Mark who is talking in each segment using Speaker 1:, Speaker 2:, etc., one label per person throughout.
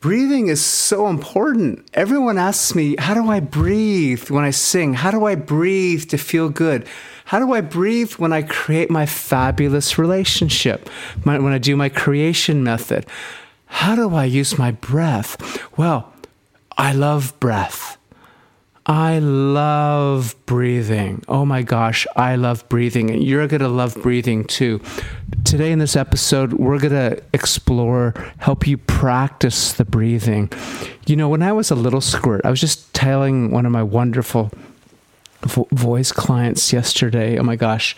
Speaker 1: breathing is so important. Everyone asks me, How do I breathe when I sing? How do I breathe to feel good? How do I breathe when I create my fabulous relationship? My, when I do my creation method? How do I use my breath? Well, I love breath. I love breathing. Oh my gosh, I love breathing. And you're going to love breathing too. Today in this episode, we're going to explore, help you practice the breathing. You know, when I was a little squirt, I was just telling one of my wonderful vo- voice clients yesterday, oh my gosh,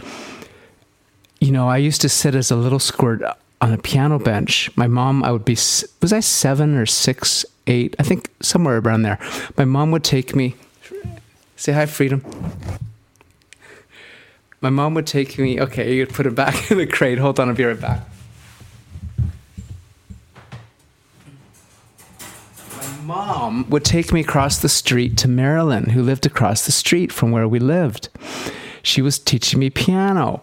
Speaker 1: you know, I used to sit as a little squirt on a piano bench. My mom, I would be, was I seven or six, eight? I think somewhere around there. My mom would take me, say hi, Freedom. My mom would take me, okay, you'd put it back in the crate. Hold on, I'll be right back. My mom would take me across the street to Marilyn, who lived across the street from where we lived. She was teaching me piano.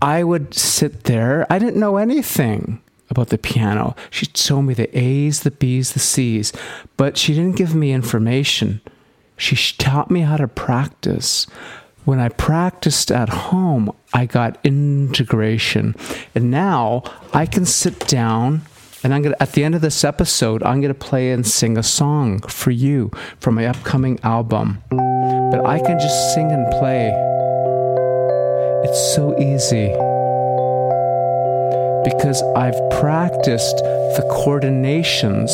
Speaker 1: I would sit there. I didn't know anything about the piano. She told me the A's, the B's, the C's, but she didn't give me information. She taught me how to practice. When I practiced at home, I got integration. And now I can sit down and I'm gonna at the end of this episode, I'm gonna play and sing a song for you from my upcoming album. But I can just sing and play. It's so easy because I've practiced the coordinations,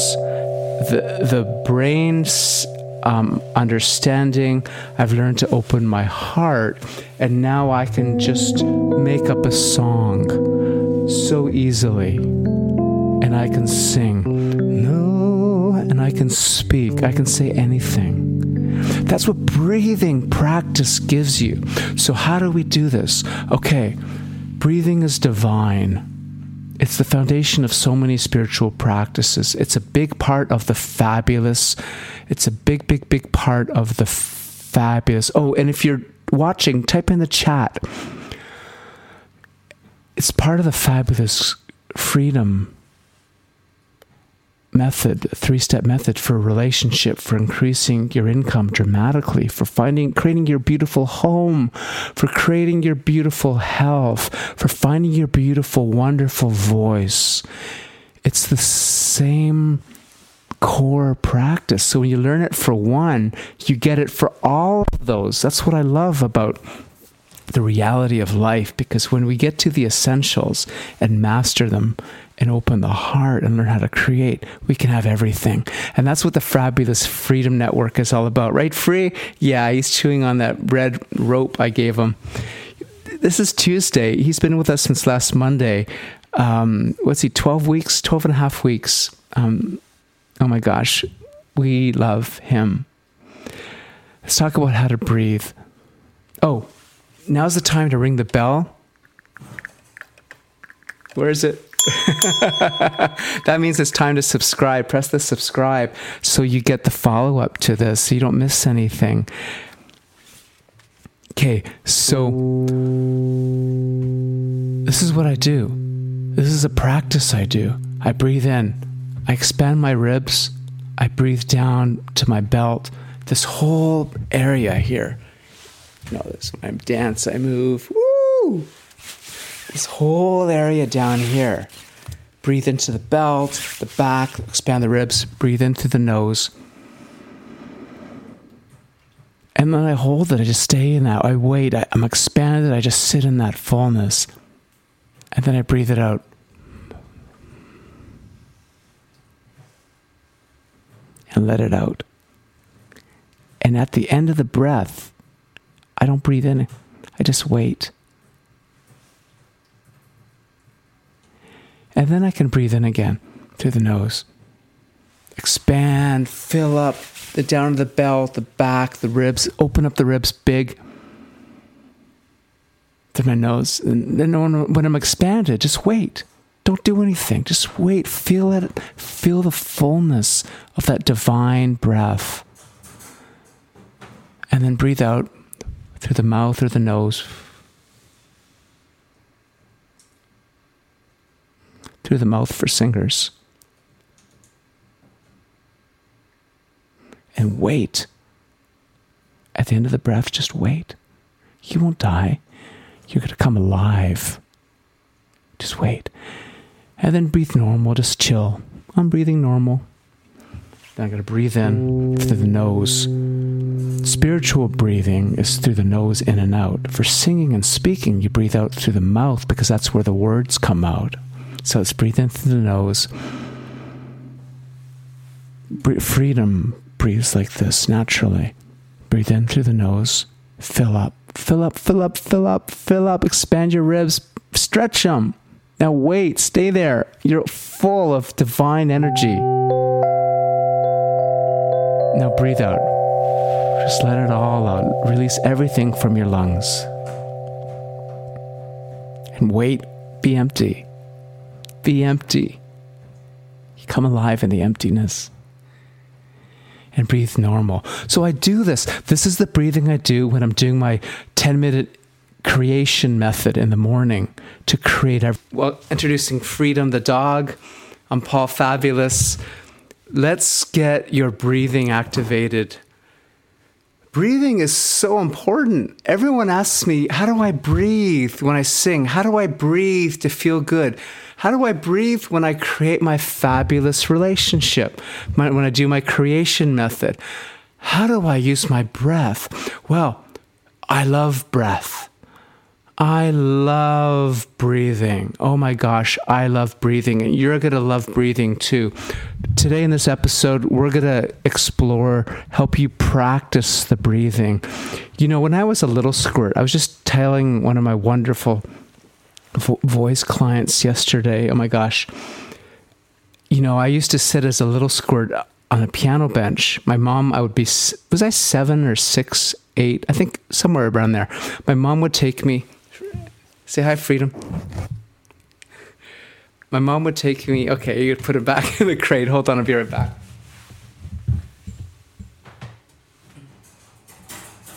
Speaker 1: the the brain's um, understanding. I've learned to open my heart, and now I can just make up a song so easily and I can sing. No, and I can speak. I can say anything. That's what breathing practice gives you. So, how do we do this? Okay, breathing is divine. It's the foundation of so many spiritual practices. It's a big part of the fabulous. It's a big, big, big part of the fabulous. Oh, and if you're watching, type in the chat. It's part of the fabulous freedom method, three step method for relationship, for increasing your income dramatically, for finding, creating your beautiful home, for creating your beautiful health, for finding your beautiful, wonderful voice. It's the same core practice. So when you learn it for one, you get it for all of those. That's what I love about the reality of life because when we get to the essentials and master them and open the heart and learn how to create, we can have everything. And that's what the Fabulous Freedom Network is all about, right? Free? Yeah, he's chewing on that red rope I gave him. This is Tuesday. He's been with us since last Monday. Um, what's he, 12 weeks, 12 and a half weeks? Um, oh my gosh, we love him. Let's talk about how to breathe. Oh, now's the time to ring the bell. Where is it? that means it's time to subscribe. Press the subscribe so you get the follow up to this so you don't miss anything. Okay, so this is what I do. This is a practice I do. I breathe in, I expand my ribs, I breathe down to my belt, this whole area here. You know, this when I dance, I move. Woo! This whole area down here. Breathe into the belt, the back, expand the ribs, breathe in through the nose. And then I hold it, I just stay in that. I wait, I, am expanded, I just sit in that fullness. And then I breathe it out. And let it out. And at the end of the breath, I don't breathe in, I just wait. And then I can breathe in again through the nose. Expand, fill up the down of the belt, the back, the ribs, open up the ribs big through my nose. And then when I'm expanded, just wait. Don't do anything. Just wait. Feel it. Feel the fullness of that divine breath. And then breathe out through the mouth or the nose. Through the mouth for singers. and wait. At the end of the breath, just wait. You won't die. You're going to come alive. Just wait. And then breathe normal, just chill. I'm breathing normal. Then I'm going to breathe in through the nose. Spiritual breathing is through the nose in and out. For singing and speaking, you breathe out through the mouth because that's where the words come out. So let's breathe in through the nose. Freedom breathes like this naturally. Breathe in through the nose. Fill up, fill up, fill up, fill up, fill up. Expand your ribs, stretch them. Now wait, stay there. You're full of divine energy. Now breathe out. Just let it all out. Release everything from your lungs. And wait, be empty. Be empty. You come alive in the emptiness. And breathe normal. So I do this. This is the breathing I do when I'm doing my 10 minute creation method in the morning to create. Every- well, introducing Freedom the dog. I'm Paul Fabulous. Let's get your breathing activated. Breathing is so important. Everyone asks me, How do I breathe when I sing? How do I breathe to feel good? How do I breathe when I create my fabulous relationship? My, when I do my creation method? How do I use my breath? Well, I love breath. I love breathing. Oh my gosh, I love breathing. And you're going to love breathing too. Today in this episode, we're going to explore, help you practice the breathing. You know, when I was a little squirt, I was just telling one of my wonderful vo- voice clients yesterday, oh my gosh, you know, I used to sit as a little squirt on a piano bench. My mom, I would be, was I seven or six, eight? I think somewhere around there. My mom would take me Say hi, Freedom. My mom would take me. Okay, you put it back in the crate. Hold on, I'll be right back.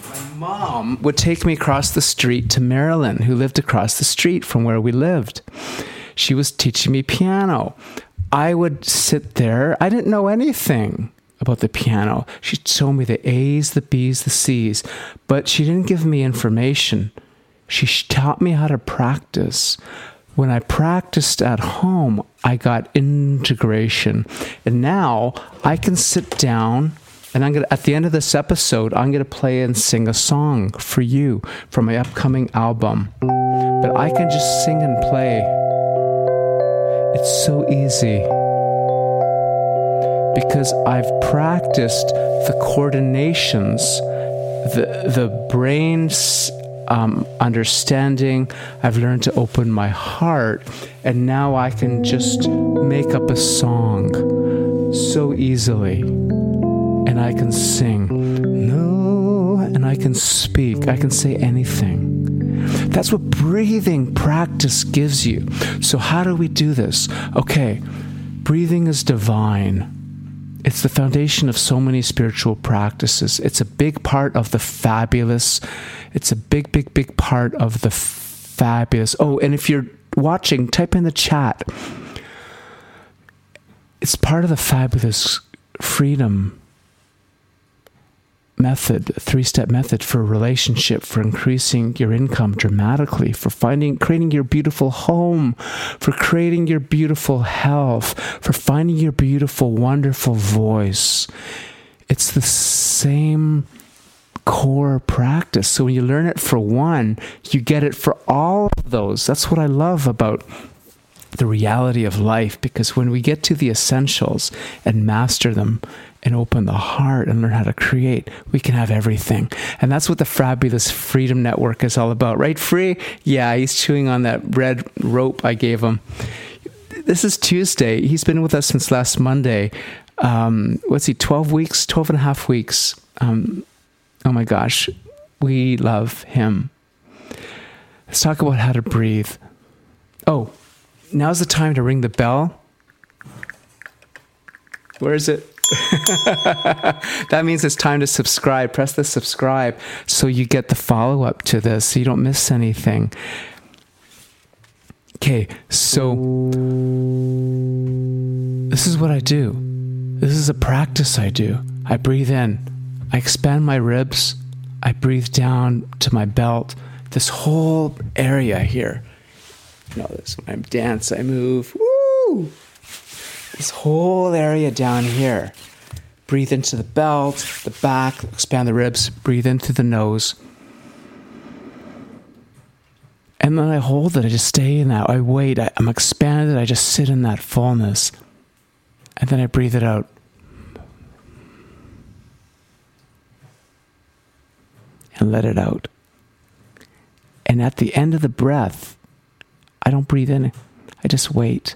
Speaker 1: My mom would take me across the street to Marilyn, who lived across the street from where we lived. She was teaching me piano. I would sit there. I didn't know anything about the piano. She told me the A's, the B's, the C's, but she didn't give me information. She taught me how to practice. When I practiced at home, I got integration. And now I can sit down and I'm going to, at the end of this episode, I'm going to play and sing a song for you from my upcoming album. But I can just sing and play. It's so easy because I've practiced the coordinations, the, the brain's um, understanding. I've learned to open my heart, and now I can just make up a song so easily. And I can sing, no, and I can speak, I can say anything. That's what breathing practice gives you. So, how do we do this? Okay, breathing is divine. It's the foundation of so many spiritual practices. It's a big part of the fabulous. It's a big, big, big part of the fabulous. Oh, and if you're watching, type in the chat. It's part of the fabulous freedom method, three step method for relationship, for increasing your income dramatically, for finding, creating your beautiful home, for creating your beautiful health, for finding your beautiful, wonderful voice. It's the same core practice. So when you learn it for one, you get it for all of those. That's what I love about the reality of life because when we get to the essentials and master them and open the heart and learn how to create, we can have everything. And that's what the Fabulous Freedom Network is all about, right? Free? Yeah, he's chewing on that red rope I gave him. This is Tuesday. He's been with us since last Monday. Um, what's he, 12 weeks, 12 and a half weeks? Um, oh my gosh, we love him. Let's talk about how to breathe. Oh, now's the time to ring the bell. Where is it? that means it's time to subscribe. Press the subscribe so you get the follow up to this so you don't miss anything. Okay, so this is what I do. This is a practice I do. I breathe in. I expand my ribs. I breathe down to my belt. This whole area here. You know, this when I dance, I move. Woo! This whole area down here. Breathe into the belt, the back, expand the ribs, breathe in through the nose. And then I hold it, I just stay in that. I wait, I, I'm expanded, I just sit in that fullness. And then I breathe it out. And let it out. And at the end of the breath, I don't breathe in, I just wait.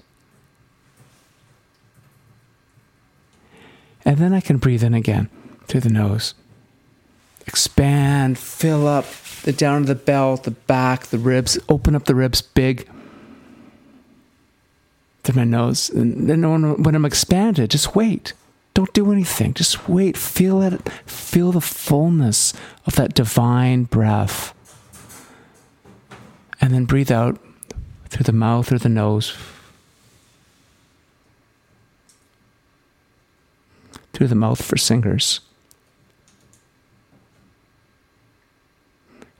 Speaker 1: And then I can breathe in again through the nose. Expand, fill up the down of the belt, the back, the ribs, open up the ribs big through my nose. And then when I'm expanded, just wait. Don't do anything. Just wait. Feel it. Feel the fullness of that divine breath. And then breathe out through the mouth or the nose. Through the mouth for singers.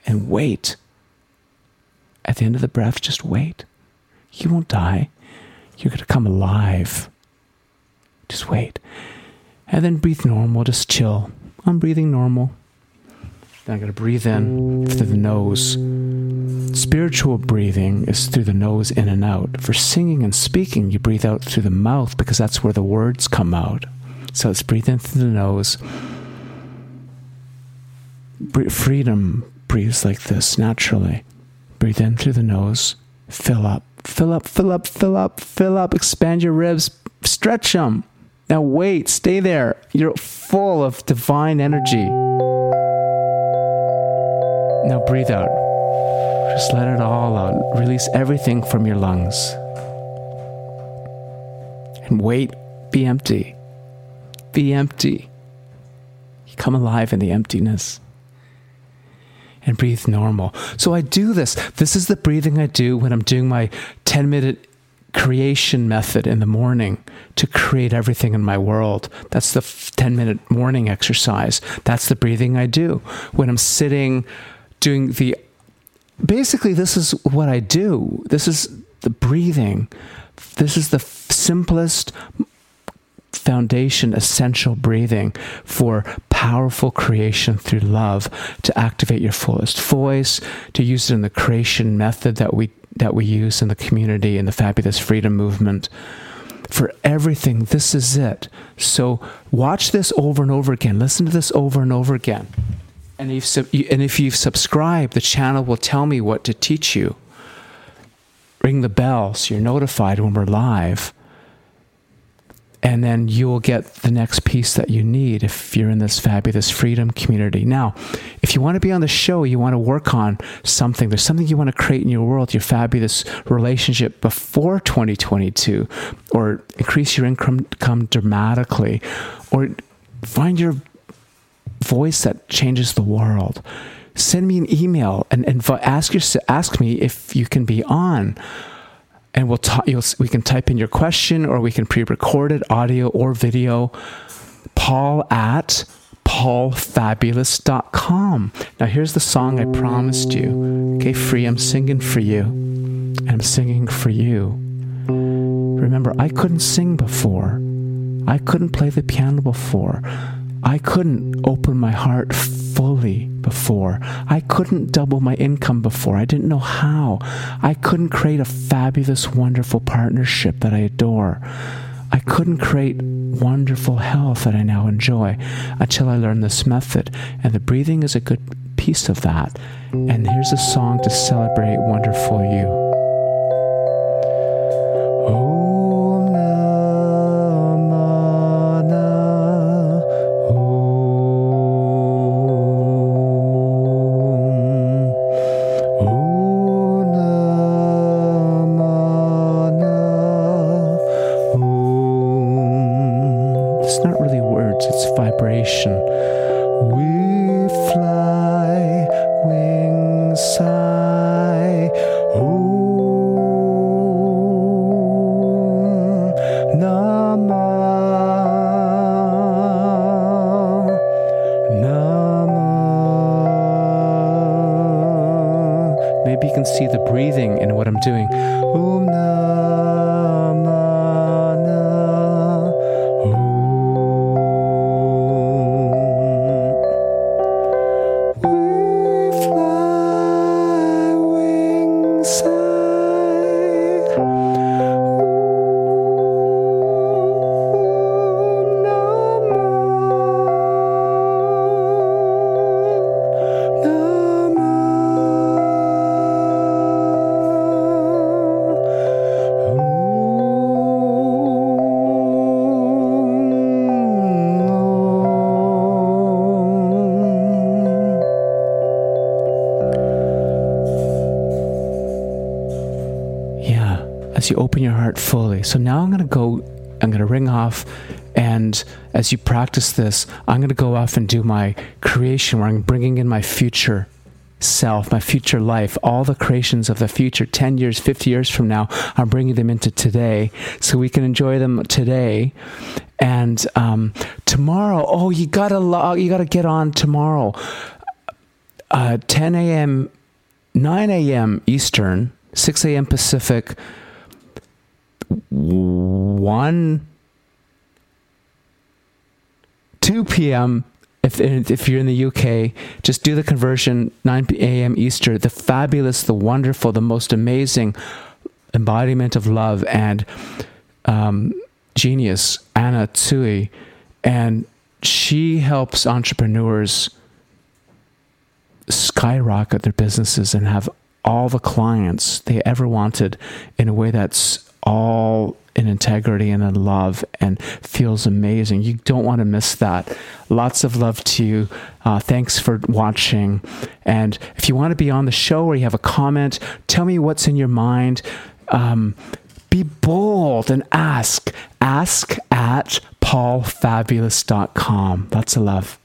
Speaker 1: And wait. At the end of the breath, just wait. You won't die. You're going to come alive. Just wait. And then breathe normal, just chill. I'm breathing normal. Then I'm going to breathe in through the nose. Spiritual breathing is through the nose in and out. For singing and speaking, you breathe out through the mouth because that's where the words come out. So let's breathe in through the nose. Freedom breathes like this naturally. Breathe in through the nose. Fill up, fill up, fill up, fill up, fill up. Expand your ribs, stretch them. Now wait, stay there. You're full of divine energy. Now breathe out. Just let it all out. Release everything from your lungs. And wait, be empty. Be empty. You come alive in the emptiness. And breathe normal. So I do this. This is the breathing I do when I'm doing my 10 minute creation method in the morning to create everything in my world. That's the 10 minute morning exercise. That's the breathing I do. When I'm sitting doing the basically this is what I do. This is the breathing. This is the simplest foundation essential breathing for powerful creation through love to activate your fullest voice to use it in the creation method that we that we use in the community in the fabulous freedom movement for everything this is it so watch this over and over again listen to this over and over again and if, and if you've subscribed, the channel will tell me what to teach you. Ring the bell so you're notified when we're live. And then you will get the next piece that you need if you're in this fabulous freedom community. Now, if you want to be on the show, you want to work on something, there's something you want to create in your world, your fabulous relationship before 2022, or increase your income dramatically, or find your voice that changes the world. Send me an email and, and ask, your, ask me if you can be on. And we'll talk, we can type in your question or we can pre record it, audio or video. Paul at paulfabulous.com. Now, here's the song I promised you. Okay, free, I'm singing for you. I'm singing for you. Remember, I couldn't sing before, I couldn't play the piano before. I couldn't open my heart fully before. I couldn't double my income before. I didn't know how. I couldn't create a fabulous, wonderful partnership that I adore. I couldn't create wonderful health that I now enjoy until I learned this method. And the breathing is a good piece of that. And here's a song to celebrate wonderful you. We fly. As you open your heart fully. So now I'm going to go, I'm going to ring off. And as you practice this, I'm going to go off and do my creation where I'm bringing in my future self, my future life, all the creations of the future, 10 years, 50 years from now, I'm bringing them into today so we can enjoy them today. And um, tomorrow, oh, you gotta log, you gotta get on tomorrow, uh, 10 a.m., 9 a.m. Eastern, 6 a.m. Pacific, 1 2 p.m. If, if you're in the UK, just do the conversion 9 a.m. Easter. The fabulous, the wonderful, the most amazing embodiment of love and um, genius, Anna Tsui. And she helps entrepreneurs skyrocket their businesses and have all the clients they ever wanted in a way that's all in integrity and in love and feels amazing. You don't want to miss that. Lots of love to you. Uh, thanks for watching. And if you want to be on the show or you have a comment, tell me what's in your mind. Um, be bold and ask. Ask at paulfabulous.com. Lots of love.